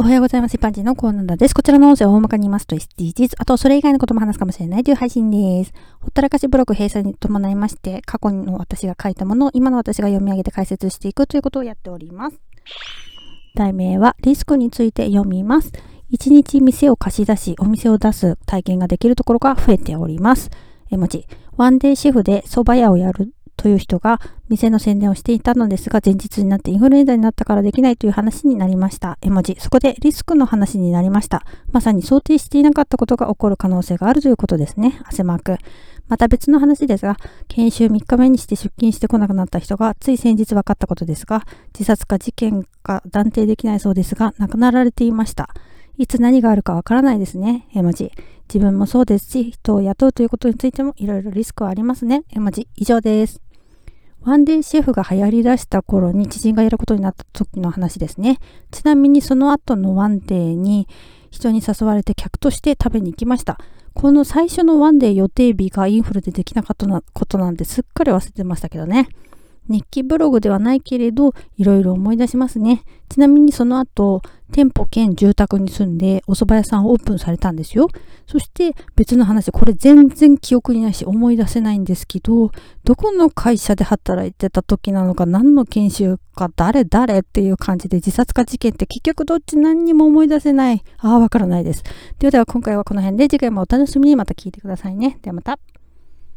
おはようございます。一般人のコーナーです。こちらの音声を大まかに言いますと SDGs、あとそれ以外のことも話すかもしれないという配信です。ほったらかしブログ閉鎖に伴いまして、過去の私が書いたものを今の私が読み上げて解説していくということをやっております。題名はリスクについて読みます。1日店を貸し出し、お店を出す体験ができるところが増えております。絵文字。ワンデーシェフで蕎麦屋をやるという人が店の宣伝をしていたのですが、前日になってインフルエンザになったからできないという話になりました。絵文字。そこでリスクの話になりました。まさに想定していなかったことが起こる可能性があるということですね。汗マーク。また別の話ですが、研修3日目にして出勤してこなくなった人が、つい先日分かったことですが、自殺か事件か断定できないそうですが、亡くなられていました。いつ何があるかわからないですね。絵文字。自分もそうですし、人を雇うということについてもいろいろリスクはありますね。絵文字。以上です。ワンデーシェフが流行り出した頃に知人がやることになった時の話ですね。ちなみにその後のワンデーに人に誘われて客として食べに行きました。この最初のワンデー予定日がインフルでできなかったことなんですっかり忘れてましたけどね。日記ブログではないけれど、いろいろ思い出しますね。ちなみにその後、店舗兼住宅に住んでお蕎麦屋さんをオープンされたんですよ。そして別の話、これ全然記憶にないし思い出せないんですけど、どこの会社で働いてた時なのか、何の研修か、誰誰っていう感じで自殺か事件って結局どっち何にも思い出せない。ああ、わからないです。ではでは今回はこの辺で次回もお楽しみにまた聞いてくださいね。ではまた。